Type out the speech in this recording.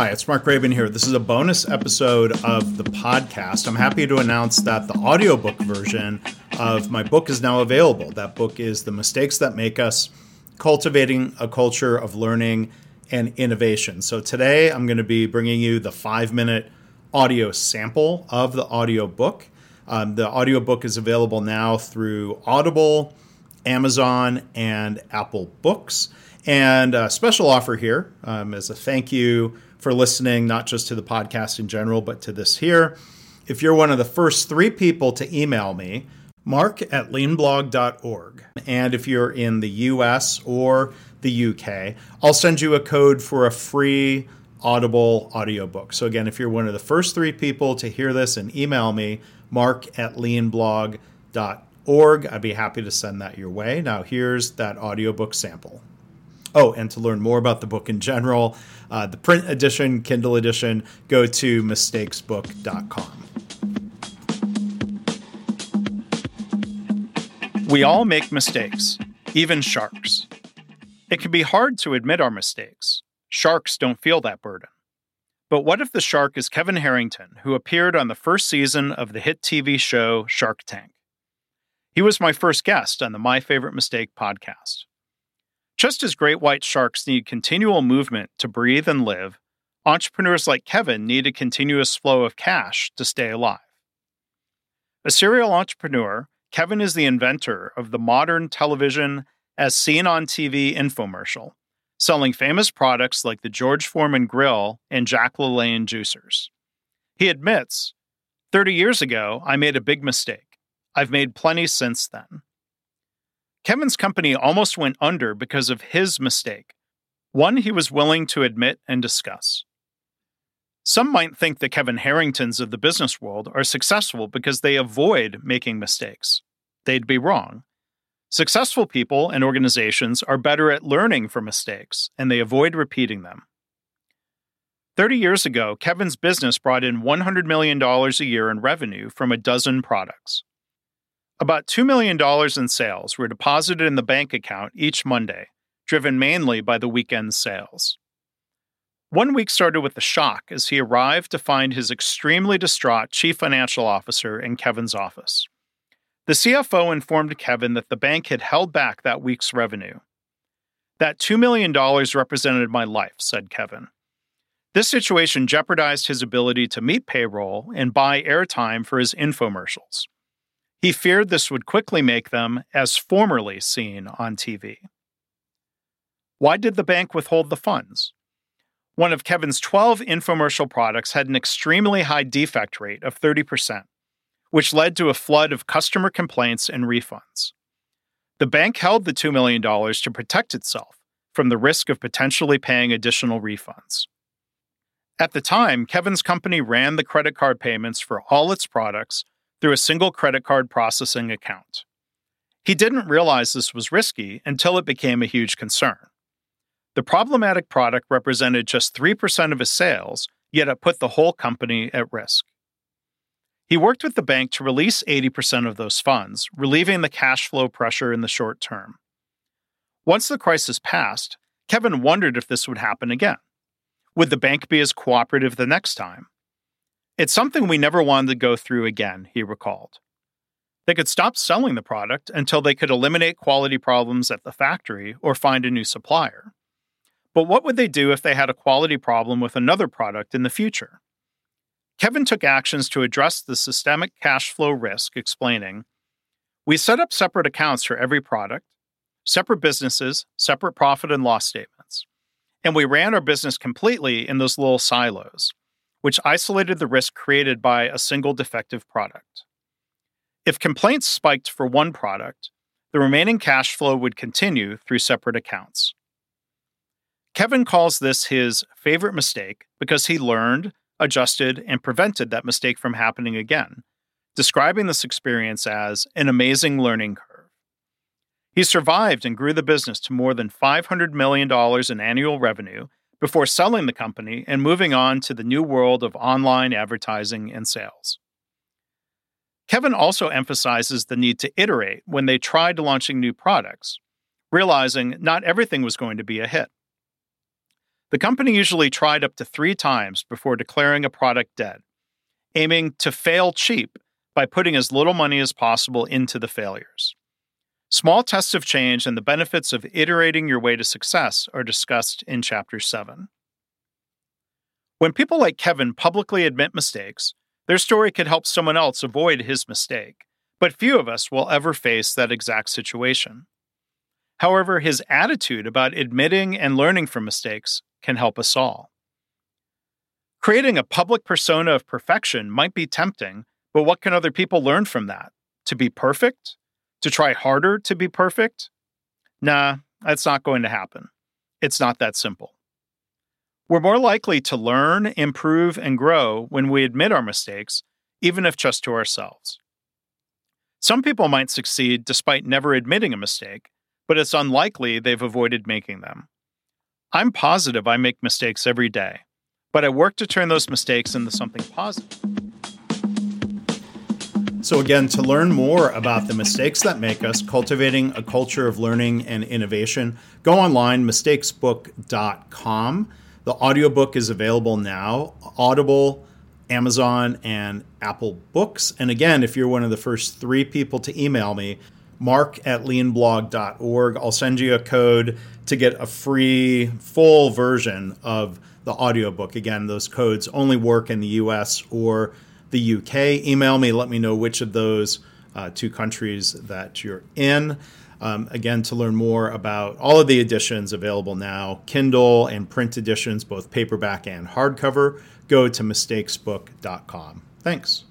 Hi, it's Mark Graban here. This is a bonus episode of the podcast. I'm happy to announce that the audiobook version of my book is now available. That book is The Mistakes That Make Us Cultivating a Culture of Learning and Innovation. So today I'm going to be bringing you the five minute audio sample of the audiobook. Um, the audiobook is available now through Audible, Amazon, and Apple Books. And a special offer here um, as a thank you for listening, not just to the podcast in general, but to this here. If you're one of the first three people to email me, mark at leanblog.org. And if you're in the US or the UK, I'll send you a code for a free Audible audiobook. So, again, if you're one of the first three people to hear this and email me, mark at leanblog.org, I'd be happy to send that your way. Now, here's that audiobook sample. Oh, and to learn more about the book in general, uh, the print edition, Kindle edition, go to mistakesbook.com. We all make mistakes, even sharks. It can be hard to admit our mistakes. Sharks don't feel that burden. But what if the shark is Kevin Harrington, who appeared on the first season of the hit TV show Shark Tank? He was my first guest on the My Favorite Mistake podcast. Just as great white sharks need continual movement to breathe and live, entrepreneurs like Kevin need a continuous flow of cash to stay alive. A serial entrepreneur, Kevin is the inventor of the modern television as seen on TV infomercial, selling famous products like the George Foreman grill and Jack LaLanne juicers. He admits, 30 years ago, I made a big mistake. I've made plenty since then. Kevin's company almost went under because of his mistake, one he was willing to admit and discuss. Some might think the Kevin Harringtons of the business world are successful because they avoid making mistakes. They'd be wrong. Successful people and organizations are better at learning from mistakes, and they avoid repeating them. 30 years ago, Kevin's business brought in $100 million a year in revenue from a dozen products. About $2 million in sales were deposited in the bank account each Monday, driven mainly by the weekend sales. One week started with a shock as he arrived to find his extremely distraught chief financial officer in Kevin's office. The CFO informed Kevin that the bank had held back that week's revenue. That $2 million represented my life, said Kevin. This situation jeopardized his ability to meet payroll and buy airtime for his infomercials. He feared this would quickly make them as formerly seen on TV. Why did the bank withhold the funds? One of Kevin's 12 infomercial products had an extremely high defect rate of 30%, which led to a flood of customer complaints and refunds. The bank held the $2 million to protect itself from the risk of potentially paying additional refunds. At the time, Kevin's company ran the credit card payments for all its products through a single credit card processing account. He didn't realize this was risky until it became a huge concern. The problematic product represented just 3% of his sales, yet it put the whole company at risk. He worked with the bank to release 80% of those funds, relieving the cash flow pressure in the short term. Once the crisis passed, Kevin wondered if this would happen again. Would the bank be as cooperative the next time? It's something we never wanted to go through again, he recalled. They could stop selling the product until they could eliminate quality problems at the factory or find a new supplier. But what would they do if they had a quality problem with another product in the future? Kevin took actions to address the systemic cash flow risk, explaining We set up separate accounts for every product, separate businesses, separate profit and loss statements. And we ran our business completely in those little silos which isolated the risk created by a single defective product. If complaints spiked for one product, the remaining cash flow would continue through separate accounts. Kevin calls this his favorite mistake because he learned, adjusted, and prevented that mistake from happening again, describing this experience as an amazing learning curve. He survived and grew the business to more than $500 million in annual revenue before selling the company and moving on to the new world of online advertising and sales. Kevin also emphasizes the need to iterate when they tried launching new products, realizing not everything was going to be a hit. The company usually tried up to three times before declaring a product dead, aiming to fail cheap by putting as little money as possible into the failures. Small tests of change and the benefits of iterating your way to success are discussed in Chapter 7. When people like Kevin publicly admit mistakes, their story could help someone else avoid his mistake, but few of us will ever face that exact situation. However, his attitude about admitting and learning from mistakes can help us all. Creating a public persona of perfection might be tempting, but what can other people learn from that? To be perfect? To try harder to be perfect? Nah, that's not going to happen. It's not that simple. We're more likely to learn, improve, and grow when we admit our mistakes, even if just to ourselves. Some people might succeed despite never admitting a mistake, but it's unlikely they've avoided making them. I'm positive I make mistakes every day, but I work to turn those mistakes into something positive. So, again, to learn more about the mistakes that make us, cultivating a culture of learning and innovation, go online, mistakesbook.com. The audiobook is available now, Audible, Amazon, and Apple Books. And again, if you're one of the first three people to email me, mark at leanblog.org, I'll send you a code to get a free, full version of the audiobook. Again, those codes only work in the US or the UK. Email me, let me know which of those uh, two countries that you're in. Um, again, to learn more about all of the editions available now, Kindle and print editions, both paperback and hardcover, go to mistakesbook.com. Thanks.